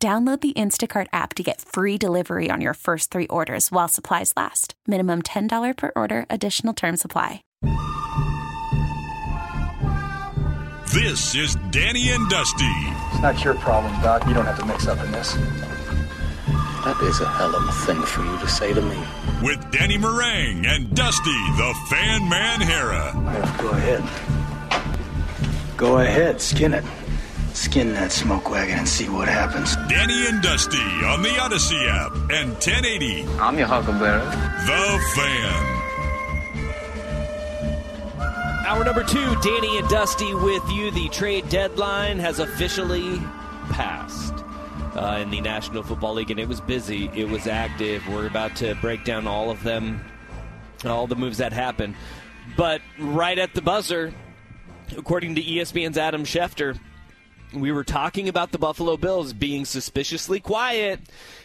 Download the Instacart app to get free delivery on your first three orders while supplies last. Minimum $10 per order, additional term supply. This is Danny and Dusty. It's not your problem, Doc. You don't have to mix up in this. That is a hell of a thing for you to say to me. With Danny Marang and Dusty, the Fan Man Hera. Go ahead. Go ahead, skin it. Skin that smoke wagon and see what happens. Danny and Dusty on the Audacy app and 1080. I'm your Huckleberry. The Fan. Hour number two, Danny and Dusty with you. The trade deadline has officially passed uh, in the National Football League, and it was busy. It was active. We're about to break down all of them, all the moves that happened. But right at the buzzer, according to ESPN's Adam Schefter, we were talking about the Buffalo Bills being suspiciously quiet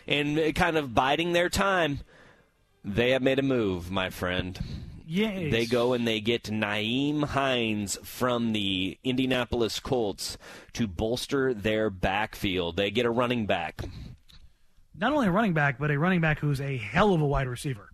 and kind of biding their time. They have made a move, my friend. Yes. They go and they get Nyheim Hines from the Indianapolis Colts to bolster their backfield. They get a running back. Not only a running back, but a running back who's a hell of a wide receiver.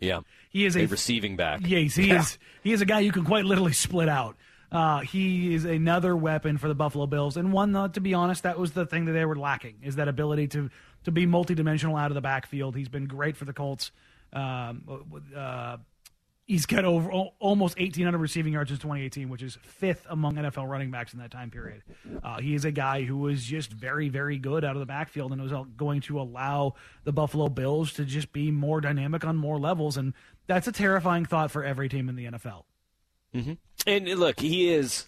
Yeah. he is a, a receiving back. Yes, he Yeah. is. He is a guy you can quite literally split out. Uh, he is another weapon for the Buffalo Bills, and one uh, to be honest, that was the thing that they were lacking is that ability to to be multidimensional out of the backfield. He's been great for the Colts. Um, uh, he's got over almost 1,800 receiving yards since 2018, which is fifth among NFL running backs in that time period. Uh, he is a guy who was just very, very good out of the backfield and was uh, going to allow the Buffalo Bills to just be more dynamic on more levels, and that's a terrifying thought for every team in the NFL. hmm And look, he is.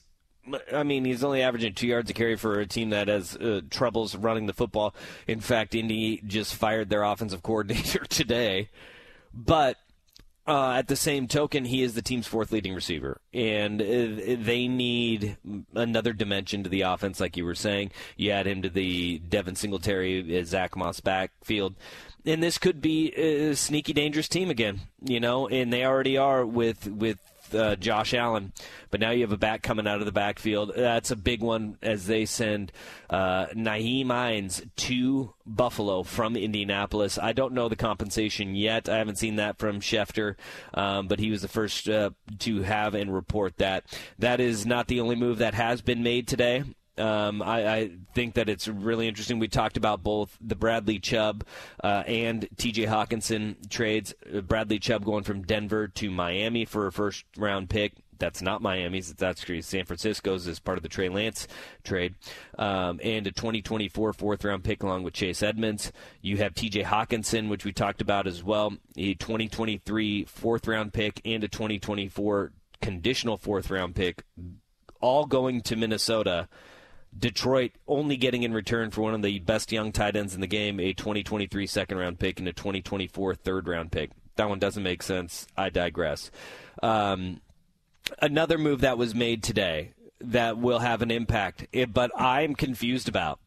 I mean, he's only averaging two yards a carry for a team that has uh, troubles running the football. In fact, Indy just fired their offensive coordinator today. But uh, at the same token, he is the team's fourth leading receiver, and uh, they need another dimension to the offense, like you were saying. You add him to the Devin Singletary, uh, Zach Moss backfield, and this could be a sneaky, dangerous team again. You know, and they already are with with uh, Josh Allen, but now you have a back coming out of the backfield. That's a big one as they send uh, Nyheim Hines to Buffalo from Indianapolis. I don't know the compensation yet. I haven't seen that from Schefter, um, but he was the first uh, to have and report that. That is not the only move that has been made today. Um, I, I think that it's really interesting. We talked about both the Bradley Chubb uh, and T.J. Hockenson trades. Uh, Bradley Chubb going from Denver to Miami for a first round pick. That's not Miami's. Actually San Francisco's as part of the Trey Lance trade. Um, and a 2024 fourth round pick along with Chase Edmonds. You have T.J. Hockenson, which we talked about as well. A 2023 fourth round pick and a 2024 conditional fourth round pick, all going to Minnesota. Detroit only getting in return for one of the best young tight ends in the game, a 2023 second round pick and a 2024 third round pick. That one doesn't make sense. I digress. Um, another move that was made today that will have an impact, but I'm confused about.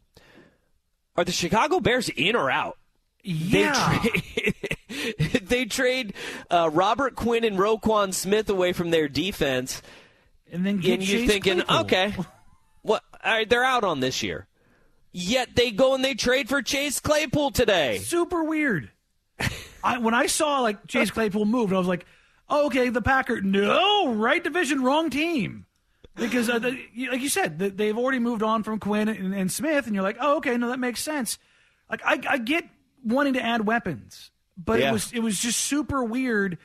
Are the Chicago Bears in or out? Yeah. They trade, they trade uh, Robert Quinn and Roquan Smith away from their defense. And then get and you're Chase thinking, Claypool. okay, what? All right, they're out on this year. Yet they go and they trade for Chase Claypool today. Super weird. I, when I saw like Chase Claypool moved, I was like, oh, okay, the Packer. No, right division, wrong team. Because, uh, the, like you said, the, they've already moved on from Quinn and, and Smith, and you're like, oh, okay, no, that makes sense. Like, I, I get wanting to add weapons, but Yeah. it was it was just super weird,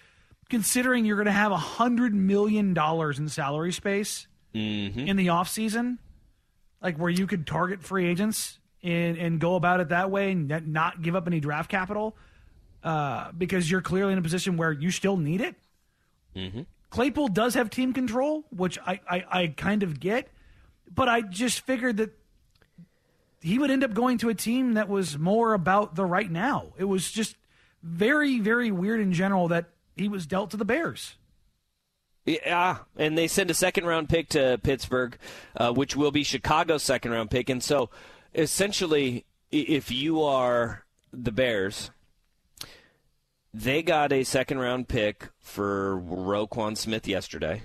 considering you're going to have a hundred million dollars in salary space Mm-hmm. in the off season, like where you could target free agents and and go about it that way and not- give up any draft capital uh, because you're clearly in a position where you still need it. Mm-hmm. Claypool does have team control, which I, I, I kind of get, but I just figured that he would end up going to a team that was more about the right now. It was just very, very weird in general that he was dealt to the Bears. Yeah, and they send a second round pick to Pittsburgh, uh, which will be Chicago's second round pick. And so essentially, if you are the Bears, they got a second round pick for Roquan Smith yesterday.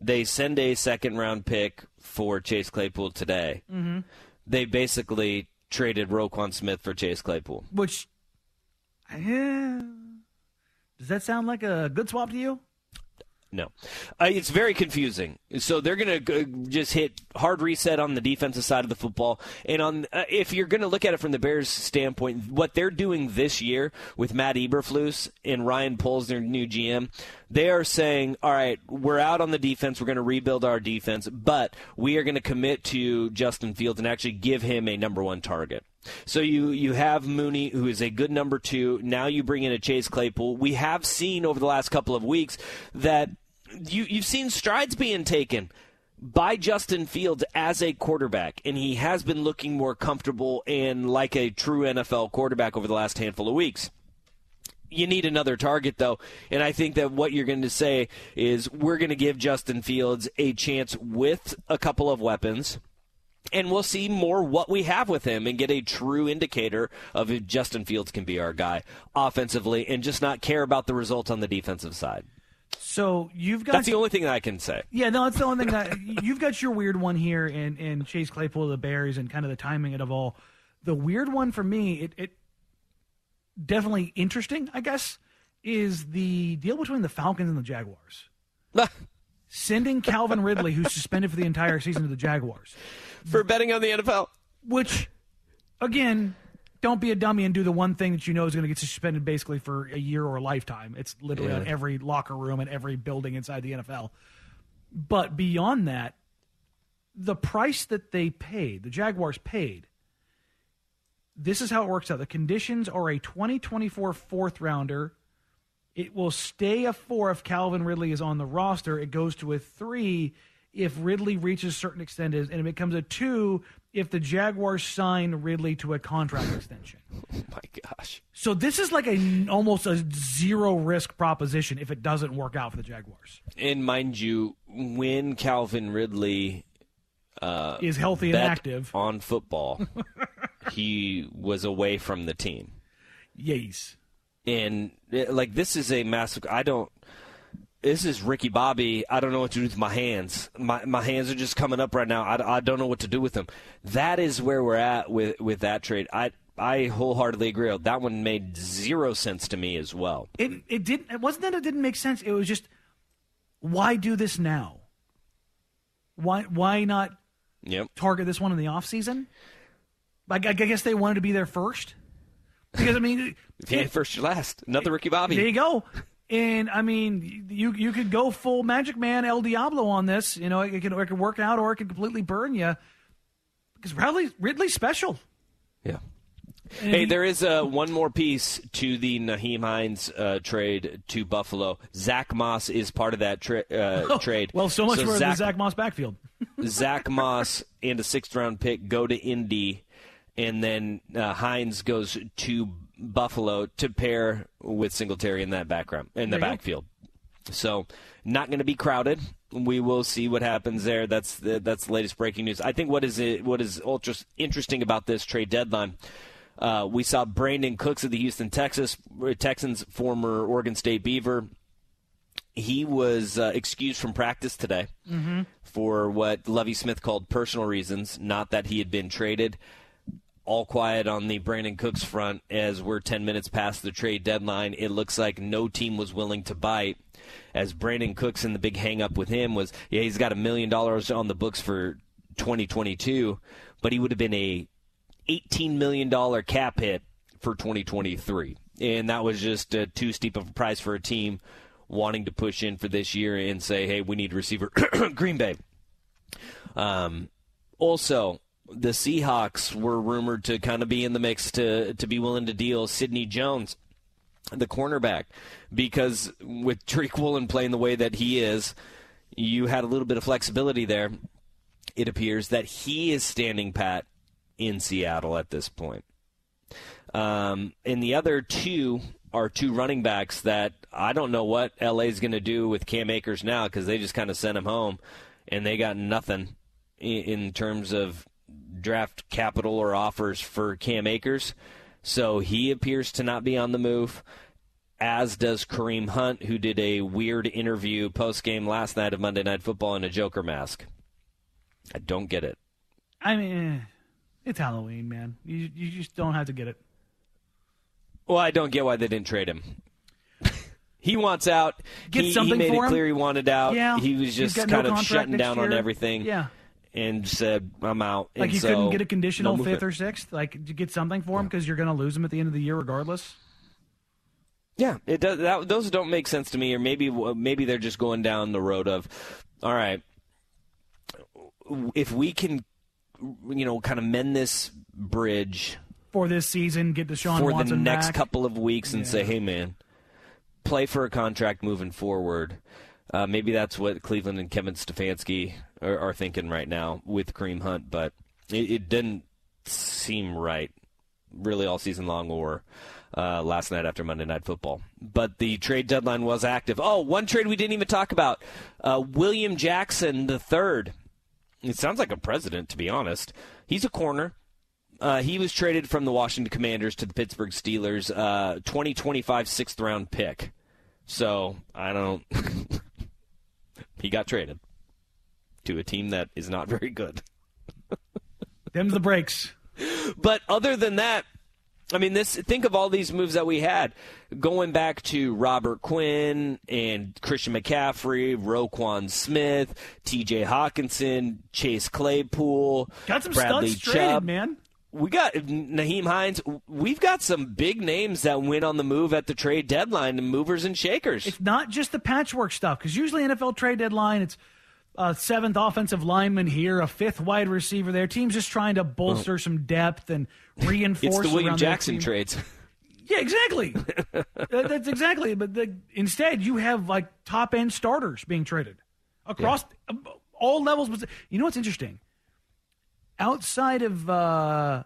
They send a second round pick for Chase Claypool today. Mm-hmm. They basically traded Roquan Smith for Chase Claypool. Which, yeah, does that sound like a good swap to you? No, uh, it's very confusing. So they're going to just hit hard reset on the defensive side of the football, and on uh, if you're going to look at it from the Bears' standpoint, what they're doing this year with Matt Eberflus and Ryan Poles, their new GM, they are saying, "All right, we're out on the defense. We're going to rebuild our defense, but we are going to commit to Justin Fields and actually give him a number one target." So you you have Mooney, who is a good number two. Now you bring in a Chase Claypool. We have seen over the last couple of weeks that you you've seen strides being taken by Justin Fields as a quarterback, and he has been looking more comfortable and like a true NFL quarterback over the last handful of weeks. You need another target, though, and I think that what you're going to say is we're going to give Justin Fields a chance with a couple of weapons and we'll see more what we have with him and get a true indicator of if Justin Fields can be our guy offensively and just not care about the results on the defensive side. So you've got that's the only thing that I can say. Yeah, no, that's the only thing that you've got your weird one here in in Chase Claypool of the Bears and kind of the timing of it all. The weird one for me, it, it definitely interesting, I guess, is the deal between the Falcons and the Jaguars. Sending Calvin Ridley, who's suspended for the entire season, to the Jaguars for betting on the NFL. Which, again, don't be a dummy and do the one thing that you know is going to get suspended basically for a year or a lifetime. It's literally Yeah. on every locker room and every building inside the NFL. But beyond that, the price that they paid, the Jaguars paid, this is how it works out. The conditions are a 2024 fourth rounder. It will stay a four if Calvin Ridley is on the roster. It goes to a three if Ridley reaches certain extended, and it becomes a two if the Jaguars sign Ridley to a contract extension. Oh my gosh! So this is like a almost a zero risk proposition if it doesn't work out for the Jaguars. And mind you, when Calvin Ridley uh, Is healthy and active. on football, he was away from the team. Yes. and eh, like this is a massive. I don't. This is Ricky Bobby. I don't know what to do with my hands. My my hands are just coming up right now. I, I don't know what to do with them. That is where we're at with with that trade. I I wholeheartedly agree. That one made zero sense to me as well. It it didn't. It wasn't that it didn't make sense. It was just why do this now? Why why not Yep. target this one in the off season? Like I guess they wanted to be there first. Because I mean, If you ain't first, you last. Another Ricky Bobby. There you go. And I mean, you you could go full Magic Man El Diablo on this. You know, it could, it could work out, or it could completely burn you. Because Ridley Ridley's special. Yeah. And Hey, he- there is uh, one more piece to the Nyheim Hines uh, trade to Buffalo. Zach Moss is part of that tra- uh, trade. Well, so much for Zach, the Zach Moss backfield. Zach Moss and a sixth round pick go to Indy, and then uh, Hines goes to Buffalo to pair with Singletary in that background in the There backfield. So not going to be crowded. We will see what happens there. That's the, that's the latest breaking news. I think what is it, what is ultra interesting about this trade deadline. Uh, we saw Brandin Cooks of the Houston Texas Texans, former Oregon State Beaver. He was uh, excused from practice today Mhm. for what Lovie Smith called personal reasons, not that he had been traded. All quiet on the Brandin Cooks front as we're 10 minutes past the trade deadline. It looks like no team was willing to bite. As Brandin Cooks and the big hang up with him was, yeah, he's got a million dollars on the books for 2022, but he would have been a $18 million cap hit for 2023. And that was just uh, too steep of a price for a team wanting to push in for this year and say, hey, we need a receiver. Green Bay. Um, also, the Seahawks were rumored to kind of be in the mix to, to be willing to deal Sidney Jones, the cornerback, because with Tariq Woolen playing the way that he is, you had a little bit of flexibility there. It appears that he is standing pat in Seattle at this point. Um, and the other two are two running backs that I don't know what LA is going to do with Cam Akers now because they just kind of sent him home and they got nothing in, in terms of draft capital or offers for Cam Akers. So he appears to not be on the move, as does Kareem Hunt, who did a weird interview post game last night of Monday Night Football in a Joker mask. I don't get it. I mean, eh, it's Halloween, man. You you just don't have to get it. Well, I don't get why they didn't trade him. he wants out. Get he, something he made for it him? clear he wanted out. Yeah, he was just got no kind of shutting down on everything. Yeah, and said, "I'm out." like And you so, couldn't get a conditional no fifth or sixth. Like to get something for him because you're going to lose him at the end of the year regardless. Yeah, it does. That, those don't make sense to me. Or maybe maybe they're just going down the road of, all right, if we can, you know, kind of mend this bridge For this season, get Deshaun for Watson the next back. couple of weeks and say, hey, man, play for a contract moving forward. Uh, maybe that's what Cleveland and Kevin Stefanski are, are thinking right now with Kareem Hunt, but it, it didn't seem right really all season long or uh, last night after Monday Night Football. But the trade deadline was active. Oh, one trade we didn't even talk about uh, William Jackson the third. It sounds like a president, to be honest. He's a corner. Uh, he was traded from the Washington Commanders to the Pittsburgh Steelers, uh, 2025 sixth round pick. So I don't. he got traded to a team that is not very good. Them's the breaks. But other than that, I mean, this. Think of all these moves that we had, going back to Robert Quinn and Christian McCaffrey, Roquan Smith, T.J. Hockenson, Chase Claypool, Got some Bradley studs traded, man. We got Nyheim Hines. We've got some big names that went on the move at the trade deadline, the movers and shakers. It's not just the patchwork stuff because usually NFL trade deadline, it's a seventh offensive lineman here, a fifth wide receiver there. Teams just trying to bolster some depth and reinforce. It's the William Jackson trades. Yeah, exactly. That- That's exactly. But the, instead, you have like top end starters being traded across uh, all levels. You know what's interesting? Outside of uh,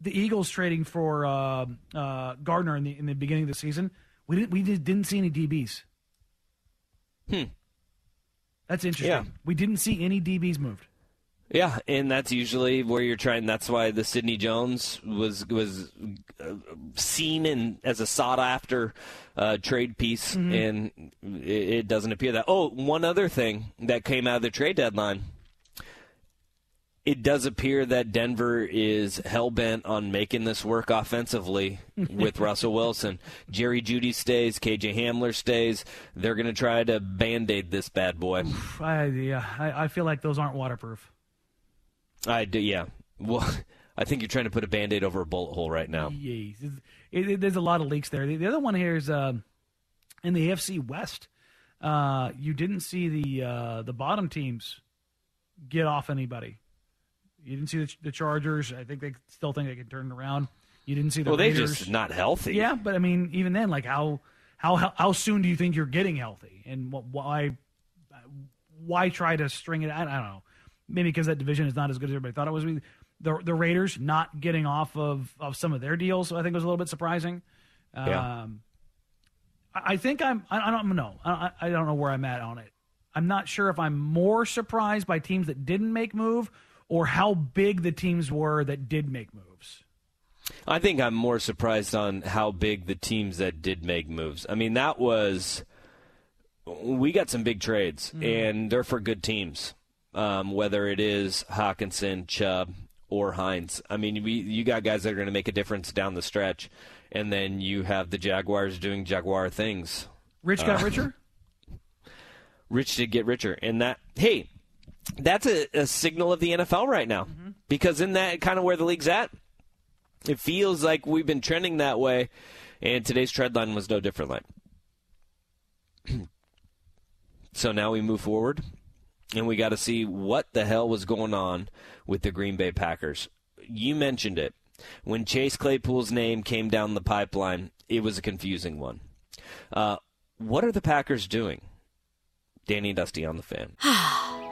the Eagles trading for uh, uh, Gardner in the in the beginning of the season, we didn't we didn't see any DBs. Hmm. That's interesting. Yeah. We didn't see any DBs moved. Yeah, and that's usually where you're trying. That's why the Sidney Jones was was uh, seen in as a sought after uh, trade piece, and it, it doesn't appear that. Oh, one other thing that came out of the trade deadline. It does appear that Denver is hell bent on making this work offensively with Russell Wilson. Jerry Jeudy stays, KJ Hamler stays. They're going to try to band aid this bad boy. I, yeah, I, I feel like those aren't waterproof. I do, yeah. Well, I think you're trying to put a band aid over a bullet hole right now. It, it, there's a lot of leaks there. The, the other one here is uh, in the AFC West. Uh, you didn't see the uh, the bottom teams get off anybody. You didn't see the, the Chargers. I think they still think they can turn it around. You didn't see the Well, they Raiders. just not healthy. Yeah, but I mean, even then, like how how how, soon do you think you're getting healthy, and wh- why why try to string it? I, I don't know. Maybe because that division is not as good as everybody thought it was. The the Raiders not getting off of, of some of their deals, I think was a little bit surprising. Yeah. Um, I think I'm. I I don't know. I, I don't know where I'm at on it. I'm not sure if I'm more surprised by teams that didn't make move or how big the teams were that did make moves. I think I'm more surprised on how big the teams that did make moves. I mean, that was we got some big trades, and they're for good teams. Um, whether it is Hockenson, Chubb, or Hines. I mean, we, you got guys that are going to make a difference down the stretch, and then you have the Jaguars doing Jaguar things. Rich got richer. rich to get richer. And that, hey, that's a, a signal of the NFL right now. Because in that kind of where the league's at, it feels like we've been trending that way, and today's trend line was no different. Line. so now we move forward, and we got to see what the hell was going on with the Green Bay Packers. You mentioned it when Chase Claypool's name came down the pipeline. It was a confusing one. Uh, what are the Packers doing? Danny Dusty on the fan.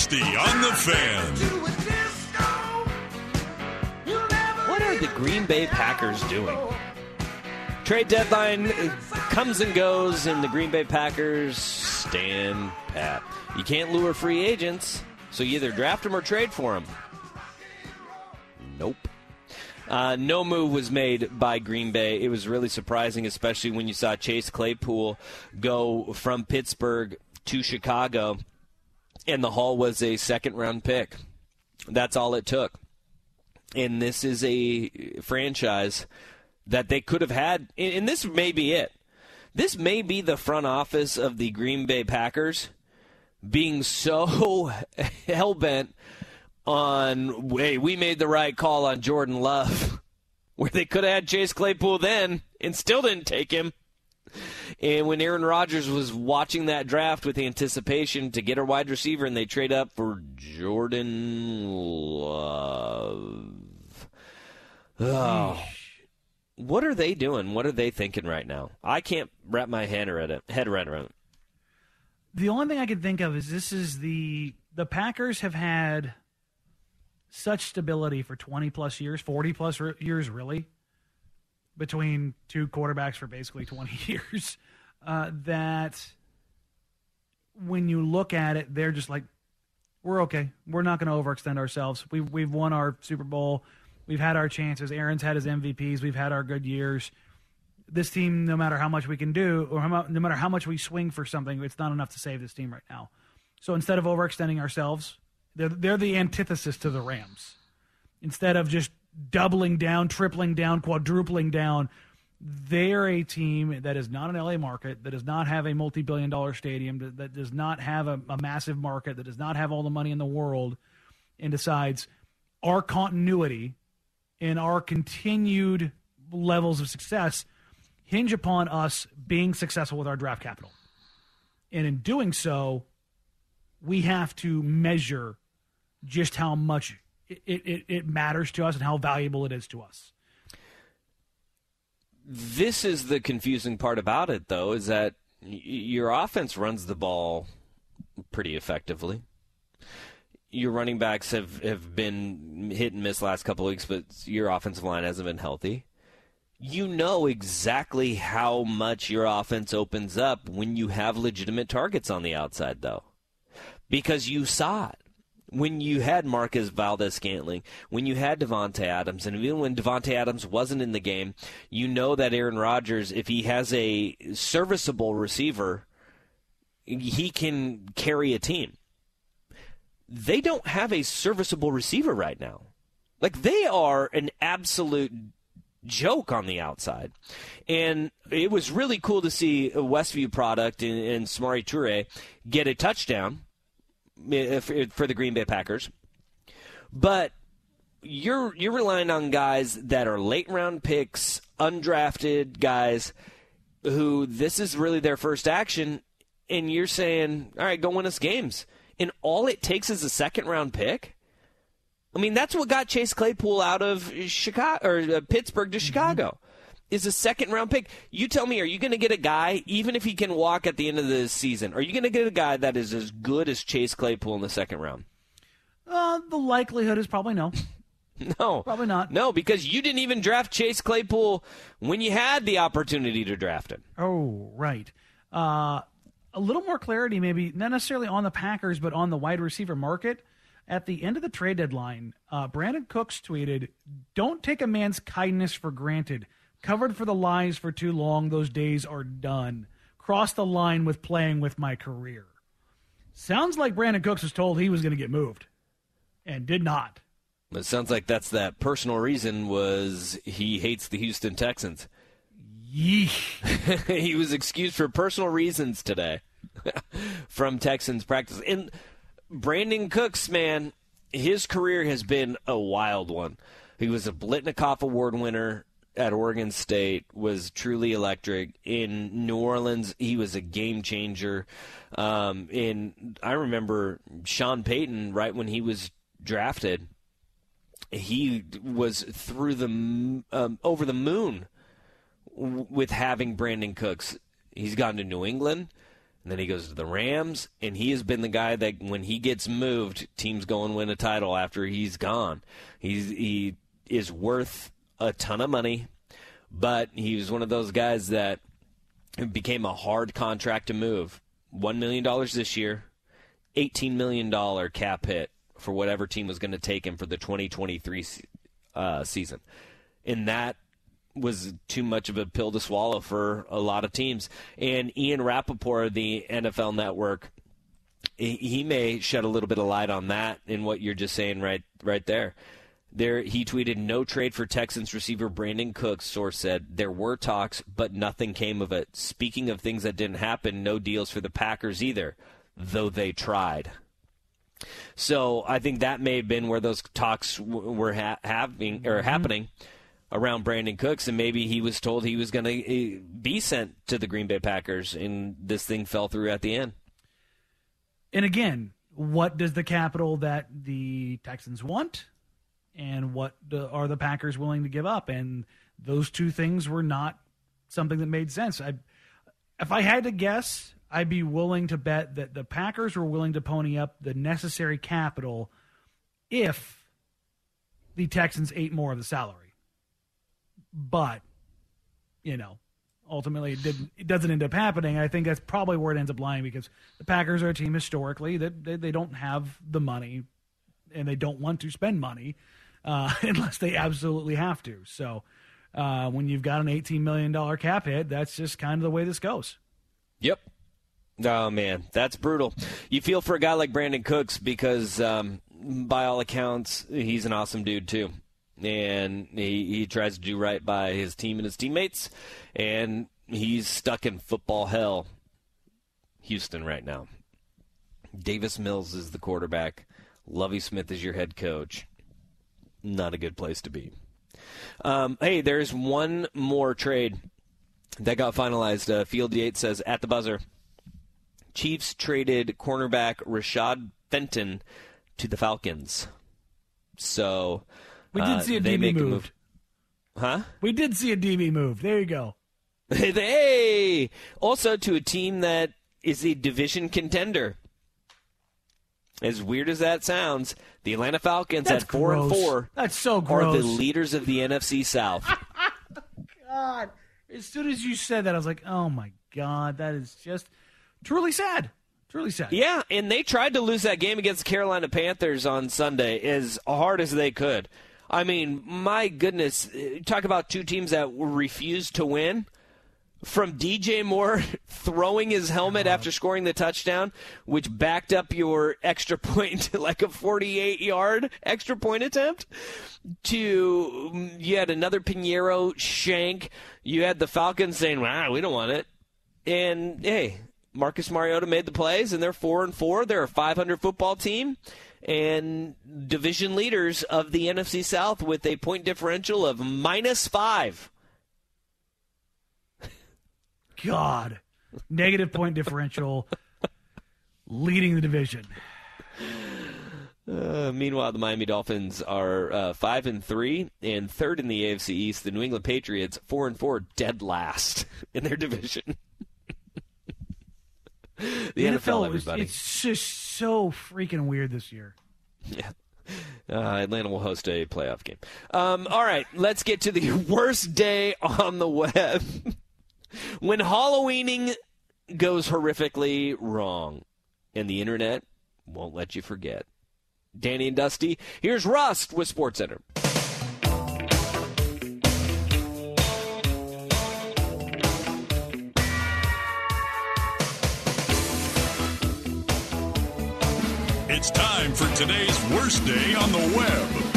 On the fan. What are the Green Bay Packers doing? Trade deadline comes and goes, and the Green Bay Packers stand pat. You can't lure free agents, so you either draft them or trade for them. Nope. Uh, no move was made by Green Bay. It was really surprising, especially when you saw Chase Claypool go from Pittsburgh to Chicago, and the haul was a second round pick. That's all it took. And this is a franchise that they could have had, and this may be it. This may be the front office of the Green Bay Packers being so hell bent on, hey, we made the right call on Jordan Love, where they could have had Chase Claypool then and still didn't take him. And when Aaron Rodgers was watching that draft with anticipation to get a wide receiver, and they trade up for Jordan Love. Oh. What are they doing? What are they thinking right now? I can't wrap my head around it. Head around it. The only thing I can think of is this is the the Packers have had such stability for 20 plus years, 40 plus years really, between two quarterbacks for basically 20 years, uh, that when you look at it, they're just like, we're okay. We're not going to overextend ourselves. We've, we've won our Super Bowl. We've had our chances. Aaron's had his MVPs. We've had our good years. This team, no matter how much we can do, or no matter how much we swing for something, it's not enough to save this team right now. So instead of overextending ourselves, they're, they're the antithesis to the Rams. Instead of just doubling down, tripling down, quadrupling down, they're a team that is not an LA market, that does not have a multi billion dollar stadium, that, that does not have a, a massive market, that does not have all the money in the world, and decides our continuity and our continued levels of success hinge upon us being successful with our draft capital. And in doing so, we have to measure just how much it, it, it matters to us and how valuable it is to us. This is the confusing part about it, though, is that your offense runs the ball pretty effectively. Your running backs have, have been hit and miss last couple weeks, but your offensive line hasn't been healthy. You know exactly how much your offense opens up when you have legitimate targets on the outside, though, because you saw it when you had Marquez Valdes-Scantling, when you had Davante Adams, and even when Davante Adams wasn't in the game, you know that Aaron Rodgers, if he has a serviceable receiver, he can carry a team. They don't have a serviceable receiver right now. Like they are an absolute joke on the outside. And it was really cool to see a Westview product and, and Samori Toure get a touchdown for the Green Bay Packers. But you're you're relying on guys that are late round picks, undrafted guys who this is really their first action and you're saying, "All right, go win us games." And all it takes is a second round pick? I mean, that's what got Chase Claypool out of Chicago or uh, Pittsburgh to Chicago. Is a second round pick. You tell me, are you going to get a guy, even if he can walk at the end of the season, are you going to get a guy that is as good as Chase Claypool in the second round? Uh, the likelihood is probably no. No. Probably not. No, because you didn't even draft Chase Claypool when you had the opportunity to draft him. Oh, right. Uh, a little more clarity, maybe not necessarily on the Packers, but on the wide receiver market. At the end of the trade deadline, uh, Brandin Cooks tweeted, "Don't take a man's kindness for granted. Covered for the lies for too long. Those days are done. Cross the line with playing with my career." Sounds like Brandin Cooks was told he was going to get moved, and did not. It sounds like that's that personal reason was he hates the Houston Texans. Yeesh. he was excused for personal reasons today from Texans practice. And Brandin Cooks, man, his career has been a wild one. He was a Biletnikoff Award winner at Oregon State, was truly electric. In New Orleans, he was a game changer. Um, and I remember Sean Payton, right when he was drafted, he was through the um, over the moon with having Brandin Cooks. He's gone to New England, and then he goes to the Rams, and he has been the guy that when he gets moved, teams go and win a title after he's gone. He's he is worth a ton of money, but he was one of those guys that became a hard contract to move. One million dollars this year, eighteen million dollar cap hit for whatever team was going to take him for the 2023 uh, season, and that was too much of a pill to swallow for a lot of teams. And Ian Rapoport the NFL Network, he may shed a little bit of light on that in what you're just saying right right there. There, he tweeted, "No trade for Texans receiver Brandin Cooks." Source said there were talks, but nothing came of it. Speaking of things that didn't happen, no deals for the Packers either, though they tried. So I think that may have been where those talks w- were ha- having or mm-hmm. happening around Brandin Cooks, and maybe he was told he was going to eh, be sent to the Green Bay Packers, and this thing fell through at the end. And again, what does the capital that the Texans want, and what are the Packers willing to give up? And those two things were not something that made sense. I, if I had to guess, I'd be willing to bet that the Packers were willing to pony up the necessary capital if the Texans ate more of the salary. But, you know, ultimately it didn't it doesn't end up happening. I think that's probably where it ends up lying because the Packers are a team historically that they, they don't have the money and they don't want to spend money uh, unless they absolutely have to. So uh, when you've got an eighteen million dollar cap hit, that's just kind of the way this goes. Yep. Oh man, that's brutal. You feel for a guy like Brandin Cooks because, um, by all accounts, he's an awesome dude too, and he he tries to do right by his team and his teammates, and he's stuck in football hell, Houston right now. Davis Mills is the quarterback. Lovie Smith is your head coach. Not a good place to be. Um, hey, there's one more trade that got finalized. Uh, Field Yates says at the buzzer. Chiefs traded cornerback Rashad Fenton to the Falcons. So We did uh, see a DB a move. Huh? We did see a DB move. There you go. hey, also to a team that is a division contender. As weird as that sounds, the Atlanta Falcons That's at four gross. and four That's so are the leaders of the NFC South. God. As soon as you said that, I was like, oh my God, that is just truly sad. Truly sad. Yeah, and they tried to lose that game against the Carolina Panthers on Sunday as hard as they could. I mean, my goodness, eh, talk about two teams that refused to win. From DJ Moore throwing his helmet after scoring the touchdown, which backed up your extra point to like a 48 yard extra point attempt, to mm, you had another Piñeiro shank. You had the Falcons saying, wow, we don't want it. And hey, Marcus Mariota made the plays, and they're four and four. They're a 500 football team, and division leaders of the NFC South with a point differential of minus five. God. Negative point differential leading the division. Uh, meanwhile, the Miami Dolphins are uh, five and three and third in the AFC East. The New England Patriots four and four, dead last in their division. the, NFL, is- everybody. it's just so freaking weird this year. Yeah. Uh, Atlanta will host a playoff game. Um, all right, let's get to the worst day on the web. When Halloweening goes horrifically wrong, and the internet won't let you forget. Danny and Dusty, here's Rust with SportsCenter. It's time for today's worst day on the web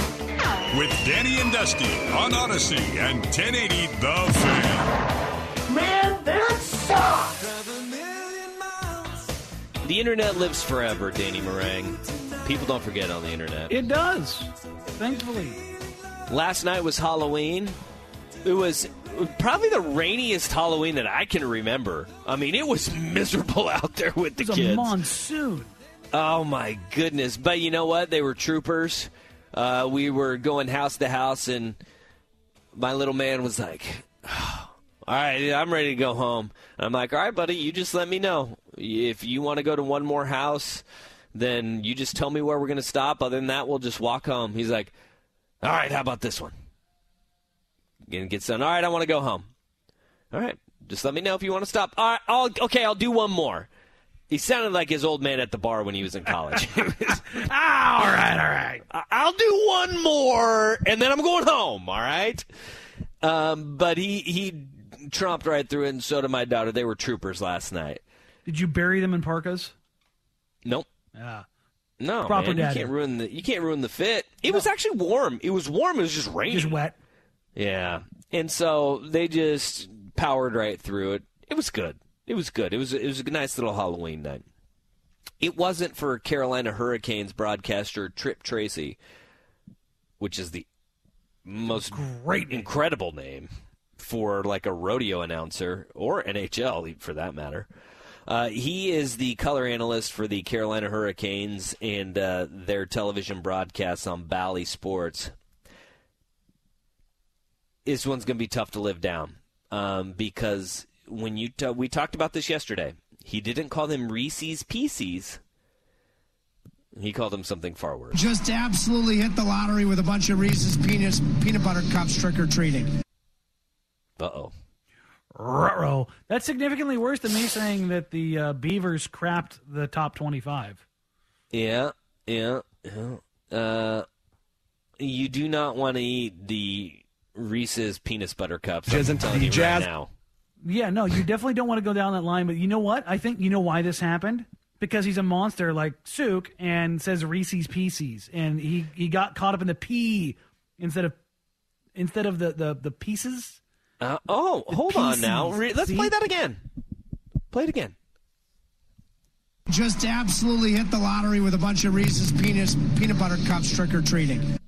with Danny and Dusty on Audacy and 1080 The Fan. Man, that sucks! The internet lives forever, Danny Marang. People don't forget on the internet. It does, thankfully. Last night was Halloween. It was probably the rainiest Halloween that I can remember. I mean, it was miserable out there with the It was a kids. monsoon. Oh my goodness! But you know what? They were troopers. Uh, we were going house to house, and my little man was like, "All right, I'm ready to go home." And I'm like, "All right, buddy, you just let me know if you want to go to one more house. Then you just tell me where we're going to stop. Other than that, we'll just walk home." He's like, "All right, how about this one?" And gets done. All right, I want to go home. All right, just let me know if you want to stop. All right, I'll, okay, I'll do one more. He sounded like his old man at the bar when he was in college. Ah, all right, all right. I'll do one more, and then I'm going home. All right. Um, but he he tromped right through it, and so did my daughter. They were troopers last night. Did you bury them in parkas? Nope. Yeah. No, Proper man, you can't ruin the you can't ruin the fit. It was actually warm. It was warm. It was just raining. Just wet. Yeah, and so they just powered right through it. It was good. It was good. It was it was a nice little Halloween night. It wasn't for Carolina Hurricanes broadcaster Tripp Tracy, which is the most Great incredible name for like a rodeo announcer or NHL for that matter. Uh, he is the color analyst for the Carolina Hurricanes and uh, their television broadcasts on Bally Sports this one's going to be tough to live down um, because when you t- we talked about this yesterday, he didn't call them Reese's Pieces. He called them something far worse. Just absolutely hit the lottery with a bunch of Reese's peanuts, peanut butter cups trick or treating. Uh oh. Ruh-roh. That's significantly worse than me saying that the uh, Beavers crapped the top 25. Yeah, yeah, yeah. Uh, you do not want to eat the Reese's peanut butter cups. I'm telling you right now. Yeah, no, you definitely don't want to go down that line. But you know what? I think you know why this happened because he's a monster like Sook and says Reese's Pieces, and he he got caught up in the P instead of instead of the the the pieces. Uh, oh, hold on now. Re- let's See? play that again. Play it again. Just absolutely hit the lottery with a bunch of Reese's peanuts, peanut butter cups trick or treating.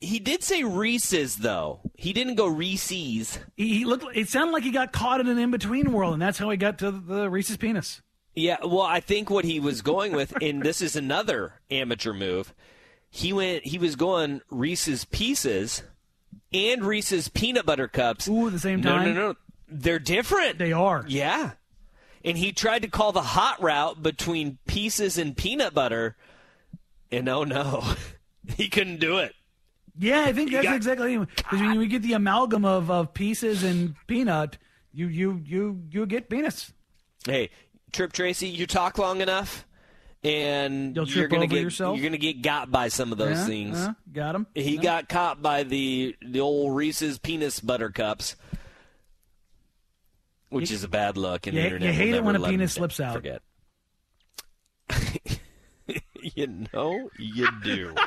He did say Reese's though. He didn't go Reese's. He, he looked. It sounded like he got caught in an in between world, and that's how he got to the Reese's penis. Yeah, well, I think what he was going with, and this is another amateur move. He went. He was going Reese's Pieces and Reese's peanut butter cups. Ooh, at the same time. no, no. No. They're different. They are. Yeah. And he tried to call the hot route between pieces and peanut butter, and oh no, he couldn't do it. Yeah, I think that's got- exactly because when you get the amalgam of, of pieces and peanut, you you you you get penis. Hey, Tripp Tracy, you talk long enough, and You'll you're gonna over get yourself? you're gonna get got by some of those Yeah, things. yeah, got him. He got caught by the the old Reese's penis butter cups, which is a bad look. And You- the you internet will hate it never when a let him penis slips out. Forget. you know you do.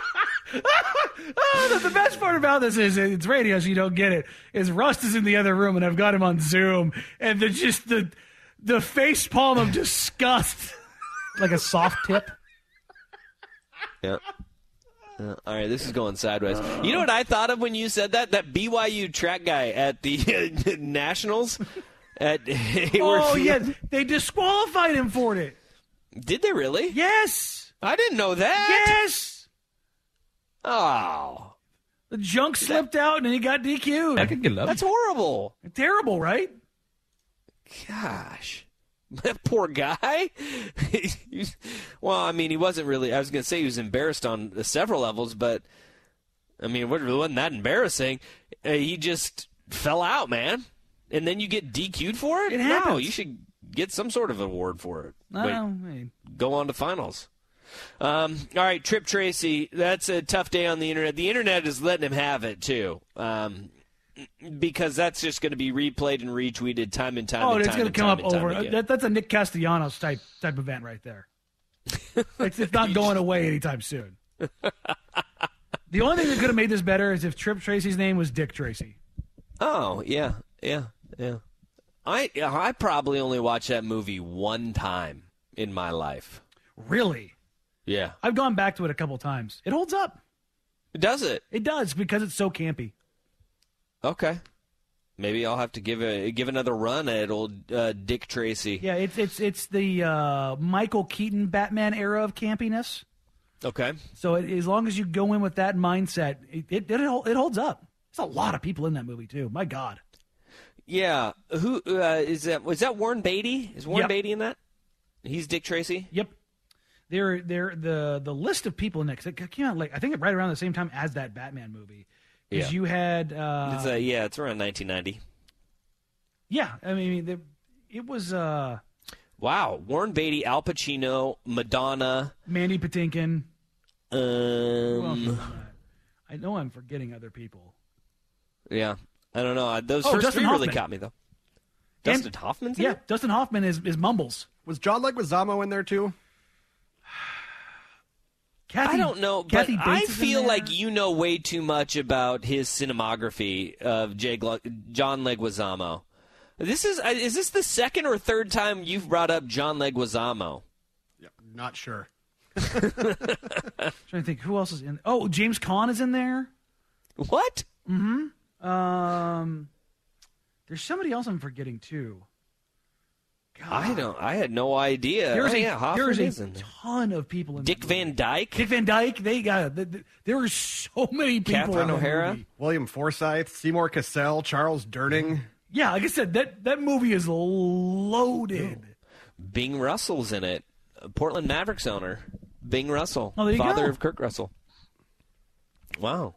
Oh, the, the best part about this is it's radio, so you don't get it. Is Rust is in the other room, and I've got him on Zoom, and the just the the face palm of disgust, like a soft tip. Yep. Uh, all right, this is going sideways. You know what I thought of when you said that? That BYU track guy at the Nationals at Hayward Oh Field. yeah, they disqualified him for it. Did they really? Yes, I didn't know that. Yes. Oh, The junk slipped out and he got DQ'd. I could get love. that's horrible. Terrible, right? Gosh. That poor guy. Well, I mean, he wasn't really. I was going to say he was embarrassed on several levels, but I mean, it wasn't that embarrassing. Uh, he just fell out, man. And then you get DQ'd for it? It No, happens. you should get some sort of award for it. Wait, don't go on to finals. Um, all right, Tripp Tracy. That's a tough day on the internet. The internet is letting him have it too, um, because that's just going to be replayed and retweeted time and time. Oh, and it's going to come up over. again. That, that's a Nick Castellanos type type event right there. it's, it's not going away anytime soon. the only thing that could have made this better is if Tripp Tracy's name was Dick Tracy. Oh yeah, yeah, yeah. I I probably only watched that movie one time in my life. Really? Yeah, I've gone back to it a couple times. It holds up. It does it? It does because it's so campy. Okay, maybe I'll have to give a give another run at old uh, Dick Tracy. Yeah, it's it's it's the uh, Michael Keaton Batman era of campiness. Okay. So it, as long as you go in with that mindset, it it, it it holds up. There's a lot of people in that movie too. My God. Yeah. Who uh, is that? Was that Warren Beatty? Is Warren Yep. Beatty in that? He's Dick Tracy. Yep. They're they're the the list of people in it 'cause it came out like I think right around the same time as that Batman movie. Because Yeah. you had uh, It's, uh, yeah, it's around 1990. yeah, I mean the, it was uh, Wow, Warren Beatty, Al Pacino, Madonna. Mandy Patinkin. Who else was Um, in that? I know I'm forgetting other people. yeah, I don't know. Those Oh, first Dustin three really caught me though. And- Dustin Hoffman's in Yeah, it? Dustin Hoffman is is Mumbles. Was John Leguizamo in there too? Kathy, I don't know, but Kathy I Bates is in feel like you know way too much about his cinematography of Jay Glo- John Leguizamo. This is uh, is this the second or third time you've brought up John Leguizamo? Yeah, not sure. trying to think who else is in. Oh, James Caan is in there. What? Um, there's somebody else I'm forgetting too. I don't. I had no idea. There's oh, a yeah, Hoffman there's a in ton of people in Dick that. Van Dyke. Dick Van Dyke. They got th- th- there were so many people. Catherine in that O'Hara? movie. William Forsythe, Seymour Cassel, Charles Durning. Yeah, like I said, that that movie is loaded. Bing Russell's in it. Portland Mavericks owner, Bing Russell, Oh, there you father go. of Kurt Russell. Wow.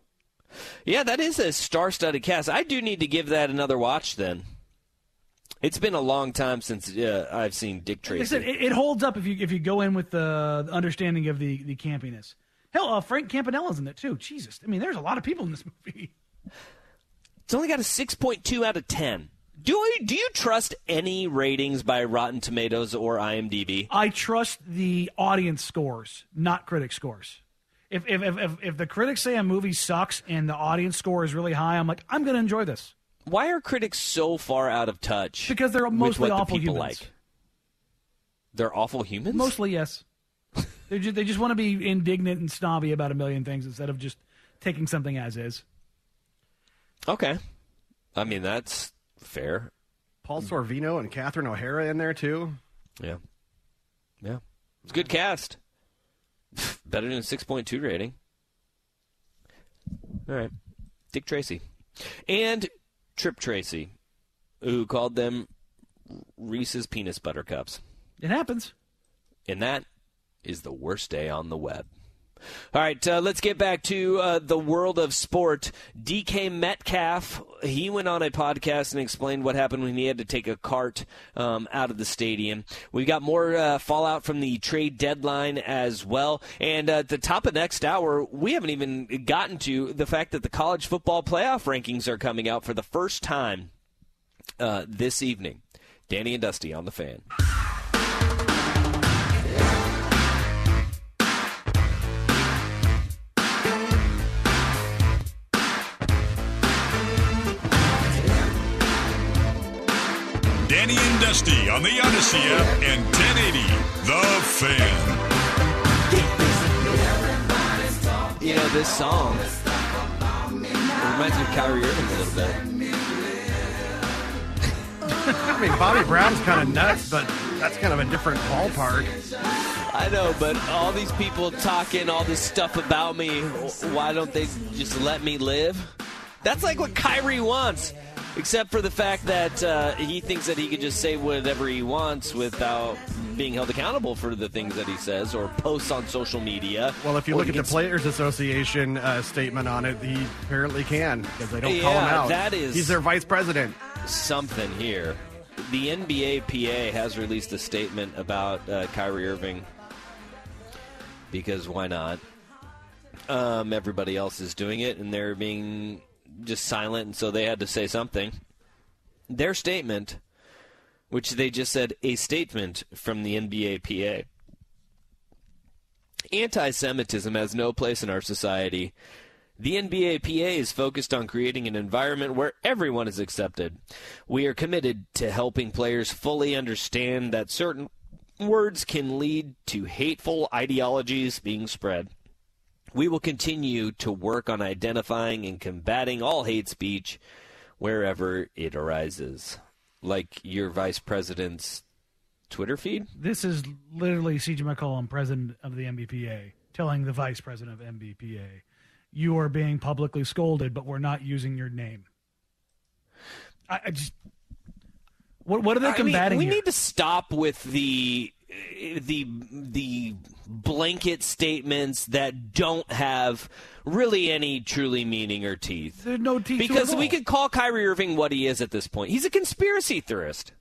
Yeah, that is a star-studded cast. I do need to give that another watch. Then it's been a long time since uh, I've seen Dick Like Tracy. said, it, it holds up if you if you go in with the, the understanding of the the campiness. Hell, uh, Frank Campanella's in it too. Jesus, I mean, there's a lot of people in this movie. it's only got a six point two out of ten. Do you, do you trust any ratings by Rotten Tomatoes or IMDb? I trust the audience scores, not critic scores. If if, if if if the critics say a movie sucks and the audience score is really high, I'm like, I'm going to enjoy this Why are critics so far out of touch? because they're with mostly what awful the people humans. like. They're awful humans. Mostly, yes. they just, they just want to be indignant and snobby about a million things instead of just taking something as is. Okay. I mean, that's fair. Paul Sorvino and Catherine O'Hara in there too. Yeah. Yeah. It's a good cast. Better than a 6.2 rating. All right. Dick Tracy. And Tripp Tracy, who called them Reese's Penis Butter Cups. It happens. And that is the worst day on the web. All right, uh, let's get back to uh, the world of sport. DK Metcalf, he went on a podcast and explained what happened when he had to take a cart um, out of the stadium. We've got more uh, fallout from the trade deadline as well. And uh, at the top of next hour, we haven't even gotten to the fact that the college football playoff rankings are coming out for the first time uh, this evening. Danny and Dusty on the fan. On the Audacy app and 1080 The Fan. You know, this song reminds me of Kyrie Irving a little bit. I mean, Bobby Brown's kind of nuts, but that's kind of a different ballpark. I know, but all these people talking all this stuff about me, why don't they just let me live? That's like what Kyrie wants, except for the fact that uh, he thinks that he can just say whatever he wants without being held accountable for the things that he says or posts on social media. Well, if you look at the Players Association uh, statement on it, he apparently can because they don't call him Yeah, out. that is- He's their vice president. something here. The NBA PA has released a statement about uh, Kyrie Irving because why not? Um, everybody else is doing it, and they're being just silent, and so they had to say something. Their statement, which they just said a statement from the NBA PA. Anti Semitism has no place in our society. The NBA PA is focused on creating an environment where everyone is accepted. We are committed to helping players fully understand that certain words can lead to hateful ideologies being spread. We will continue to work on identifying and combating all hate speech wherever it arises. Like your vice president's Twitter feed? This is literally CJ McCollum, president of the NBPA, telling the vice president of NBPA, "You are being publicly scolded, but we're not using your name." I, I just what what are they I mean, combating we here? need to stop with the the the blanket statements that don't have really any truly meaning or teeth. There's no teeth because we could call Kyrie Irving what he is at this point. He's a conspiracy theorist.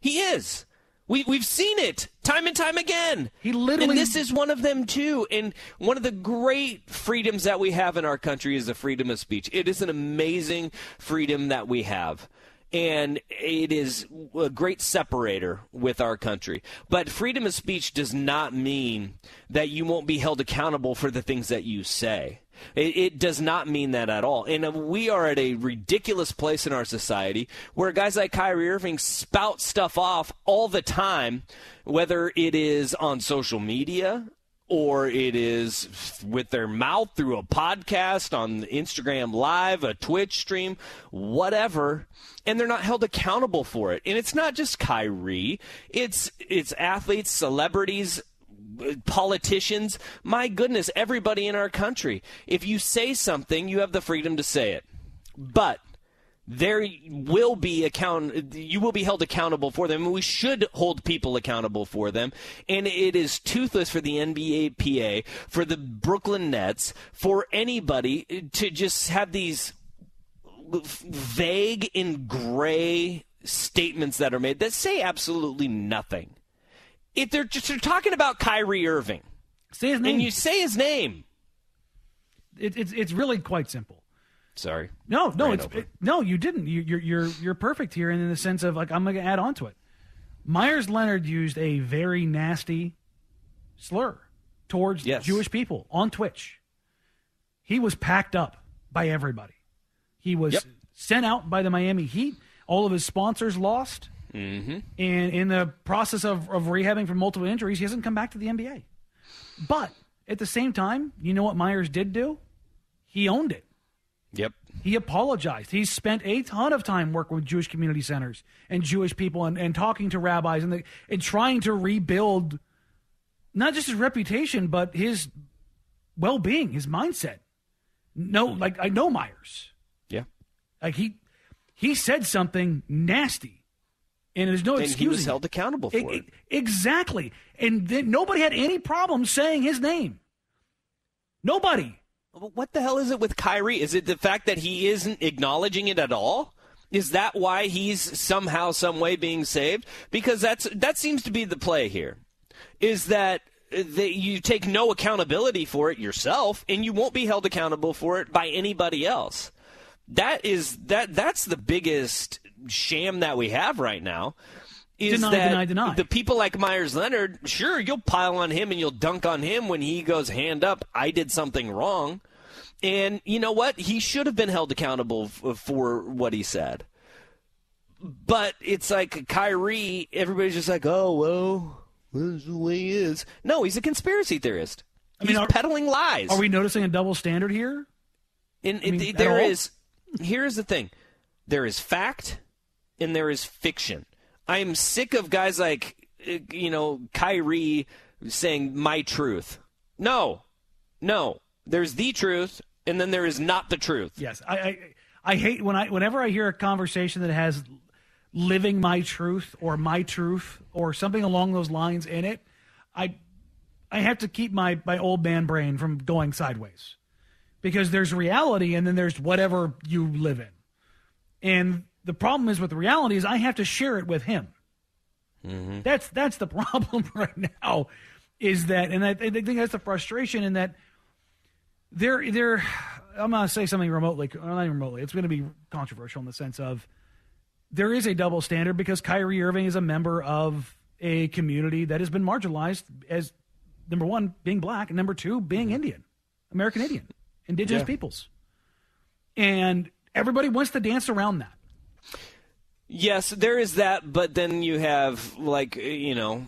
He is. We we've seen it time and time again. He literally- and this is one of them too. And one of the great freedoms that we have in our country is the freedom of speech. It is an amazing freedom that we have. And it is a great separator with our country. But freedom of speech does not mean that you won't be held accountable for the things that you say. It, it does not mean that at all. And uh, we are at a ridiculous place in our society where guys like Kyrie Irving spout stuff off all the time, whether it is on social media or it is with their mouth through a podcast on Instagram Live, a Twitch stream, whatever, and they're not held accountable for it. And it's not just Kyrie; it's it's athletes, celebrities, politicians. My goodness, everybody in our country. If you say something, you have the freedom to say it, but there will be account you will be held accountable for them. And we should hold people accountable for them. And it is toothless for the NBA PA for the Brooklyn Nets for anybody to just have these vague and gray statements that are made that say absolutely nothing. If they're just they're talking about Kyrie Irving. Say his name. and you say his name. It, it's it's really quite simple. Sorry No, no, Ran it's it, no. You didn't. You, you're you're you're perfect here and in the sense of like I'm going to add on to it. Myers Leonard used a very nasty slur towards Yes. Jewish people on Twitch. He was packed up by everybody. He was Yep. sent out by the Miami Heat. All of his sponsors lost. Mm-hmm. And in the process of, of rehabbing from multiple injuries, he hasn't come back to the NBA. But at the same time, you know what Myers did do? He owned it. Yep He apologized. He spent a ton of time working with Jewish community centers and Jewish people and, and talking to rabbis and, the, and trying to rebuild not just his reputation, but his well being, his mindset. No, like I know Myers. yeah Like he he said something nasty. And there's no excuse. he was held accountable for it Exactly. And then nobody had any problem saying his name. Nobody. What the hell is it with Kyrie? Is it the fact that he isn't acknowledging it at all? Is that why he's somehow, some way being saved? Because that's that seems to be the play here. Is that uh, that you take no accountability for it yourself, and you won't be held accountable for it by anybody else. That is that that's the biggest sham that we have right now. Is Deny, that deny, deny. the people like Myers Leonard, sure, you'll pile on him and you'll dunk on him when he goes hand up. I did something wrong. And you know what? He should have been held accountable f- uh, for what he said. But it's like Kyrie, everybody's just like, oh, well, this is the way he is. No, he's a conspiracy theorist. I mean, he's are- peddling lies. Are we noticing a double standard here? And I mean, there is. Here's the thing: there is fact, and there is fiction. I am sick of guys like uh, you know Kyrie saying my truth. No, no. There's the truth, and then there is not the truth. Yes, I, I I hate when I whenever I hear a conversation that has living my truth or my truth or something along those lines in it. I I have to keep my my old man brain from going sideways because there's reality and then there's whatever you live in, and the problem is with reality is I have to share it with him. Mm-hmm. That's that's the problem right now, is that, and I, I think that's the frustration in that they're they're. I'm gonna say something remotely, not even remotely. It's going to be controversial in the sense of there is a double standard because Kyrie Irving is a member of a community that has been marginalized as number one being black and number two being mm-hmm. Indian, American Indian, indigenous Yeah. peoples, and everybody wants to dance around that. Yes, there is that, but then you have like eh, you know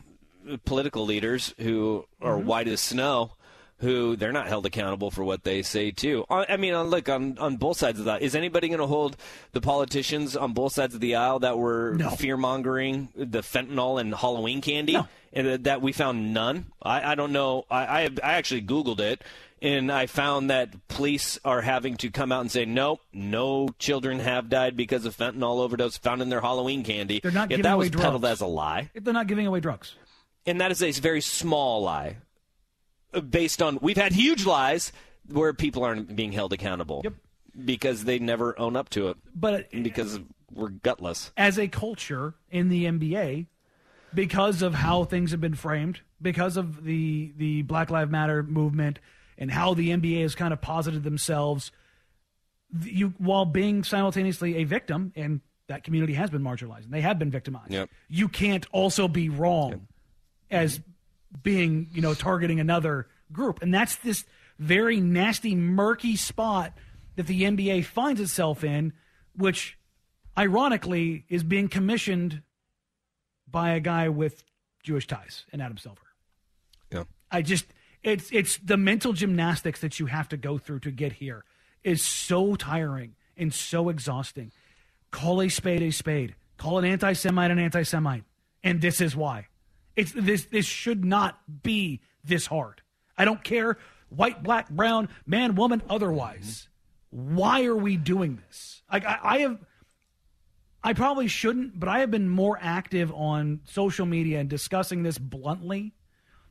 political leaders who are Mm-hmm. white as snow, who they're not held accountable for what they say too. I I mean, uh, look on on both sides of that. Is anybody going to hold the politicians on both sides of the aisle that were No. fear mongering the fentanyl and Halloween candy, No. and that- that we found none? I, I don't know. I, I I actually Googled it. And I found that police are having to come out and say, nope, no children have died because of fentanyl overdose found in their Halloween candy. They're not Yet giving that away was peddled drugs. as a lie. If they're not giving away drugs. And that is a very small lie. Uh, Based on, we've had huge lies where people aren't being held accountable. Yep. Because they never own up to it. But Because we're gutless. as a culture in the NBA, because of how things have been framed, because of the the Black Lives Matter movement and how the NBA has kind of posited themselves, you while being simultaneously a victim, and that community has been marginalized, and they have been victimized. Yep. You can't also be wrong as being, you know, targeting another group, and that's this very nasty, murky spot that the NBA finds itself in, which ironically is being commissioned by a guy with Jewish ties and Adam Silver. Yeah. I just it's it's the mental gymnastics that you have to go through to get here is so tiring and so exhausting. Call a spade a spade. Call an anti-Semite an anti-Semite, and this is why. It's this this should not be this hard. I don't care white, black, brown, man, woman, otherwise. Mm-hmm. Why are we doing this? Like I, I have I probably shouldn't, but I have been more active on social media and discussing this bluntly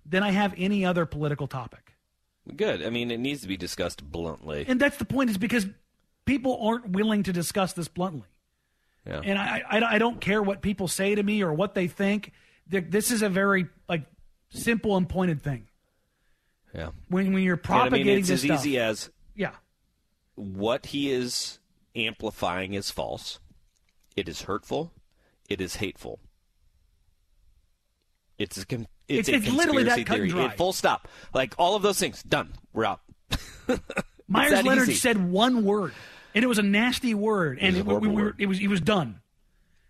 than I have any other political topic. Good. I mean, it needs to be discussed bluntly. And that's the point is because people aren't willing to discuss this bluntly. Yeah. And I, I, I don't care what people say to me or what they think. This is a very like simple and pointed thing. yeah. When when you're And I propagating mean, it's this as stuff, easy as yeah, what he is amplifying is false. It is hurtful. It is hateful. It's a, con- it's, It's- it's literally that cut and dry. It- full stop. Like all of those things, done. We're out. Myers Leonard easy. said one word, and it was a nasty word, and was it, we, we were, it was he was done.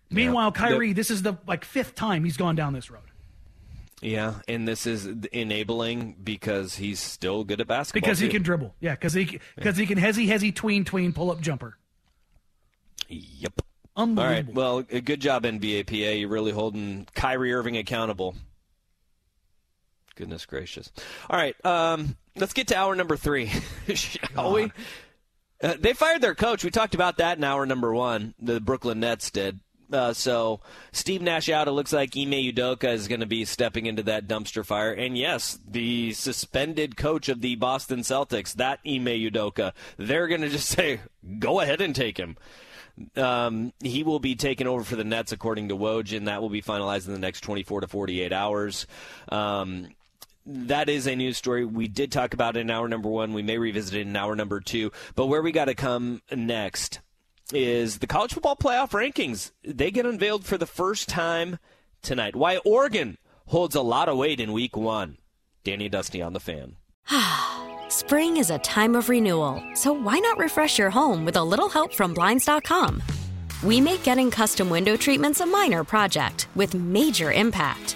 Meanwhile, The- Kyrie, this is the like fifth time he's gone down this road Yeah, and this is enabling because he's still good at basketball. because he can dribble. Yeah, because he because he can hezzy hezzy tween tween pull up jumper. Yep. All right. Well, good job, NBA PA. You're really holding Kyrie Irving accountable. Goodness gracious. All right. Um, let's get to hour number three, shall we? Uh, they fired their coach. We talked about that in hour number one. The Brooklyn Nets did. Uh, so Steve Nash out. It looks like Ime Udoka is going to be stepping into that dumpster fire. And yes, the suspended coach of the Boston Celtics, that Ime Udoka, they're going to just say, go ahead and take him. Um, he will be taken over for the Nets, according to Woj, and that will be finalized in the next 24 to 48 hours. Um, that is a news story. We did talk about in hour number one. We may revisit it in hour number two. But where we got to come next is the college football playoff rankings. They get unveiled for the first time tonight. Why Oregon holds a lot of weight in week one. Danny Dusty on the fan. Spring is a time of renewal, so why not refresh your home with a little help from Blinds.com? We make getting custom window treatments a minor project with major impact.